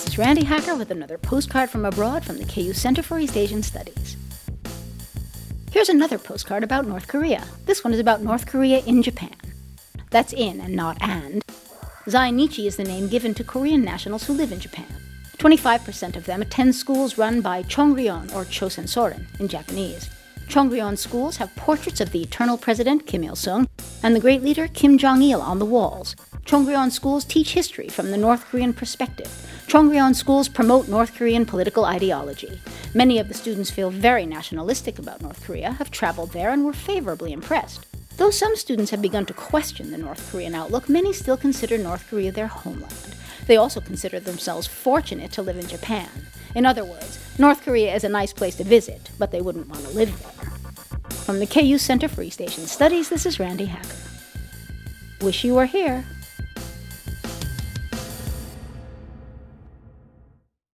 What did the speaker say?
This is Randi Hacker with another postcard from abroad from the KU Center for East Asian Studies. Here's another postcard about North Korea. This one is about North Korea in Japan. That's in and not and. Zainichi is the name given to Korean nationals who live in Japan. 25% of them attend schools run by Chongryon or Chosen Soren in Japanese. Chongryon schools have portraits of the eternal president Kim Il sung and the great leader Kim Jong il on the walls. Chongryon schools teach history from the North Korean perspective. Chongryon schools promote North Korean political ideology. Many of the students feel very nationalistic about North Korea, have traveled there, and were favorably impressed. Though some students have begun to question the North Korean outlook, many still consider North Korea their homeland. They also consider themselves fortunate to live in Japan. In other words, North Korea is a nice place to visit, but they wouldn't want to live there. From the KU Center for East Asian Studies, this is Randi Hacker. Wish you were here.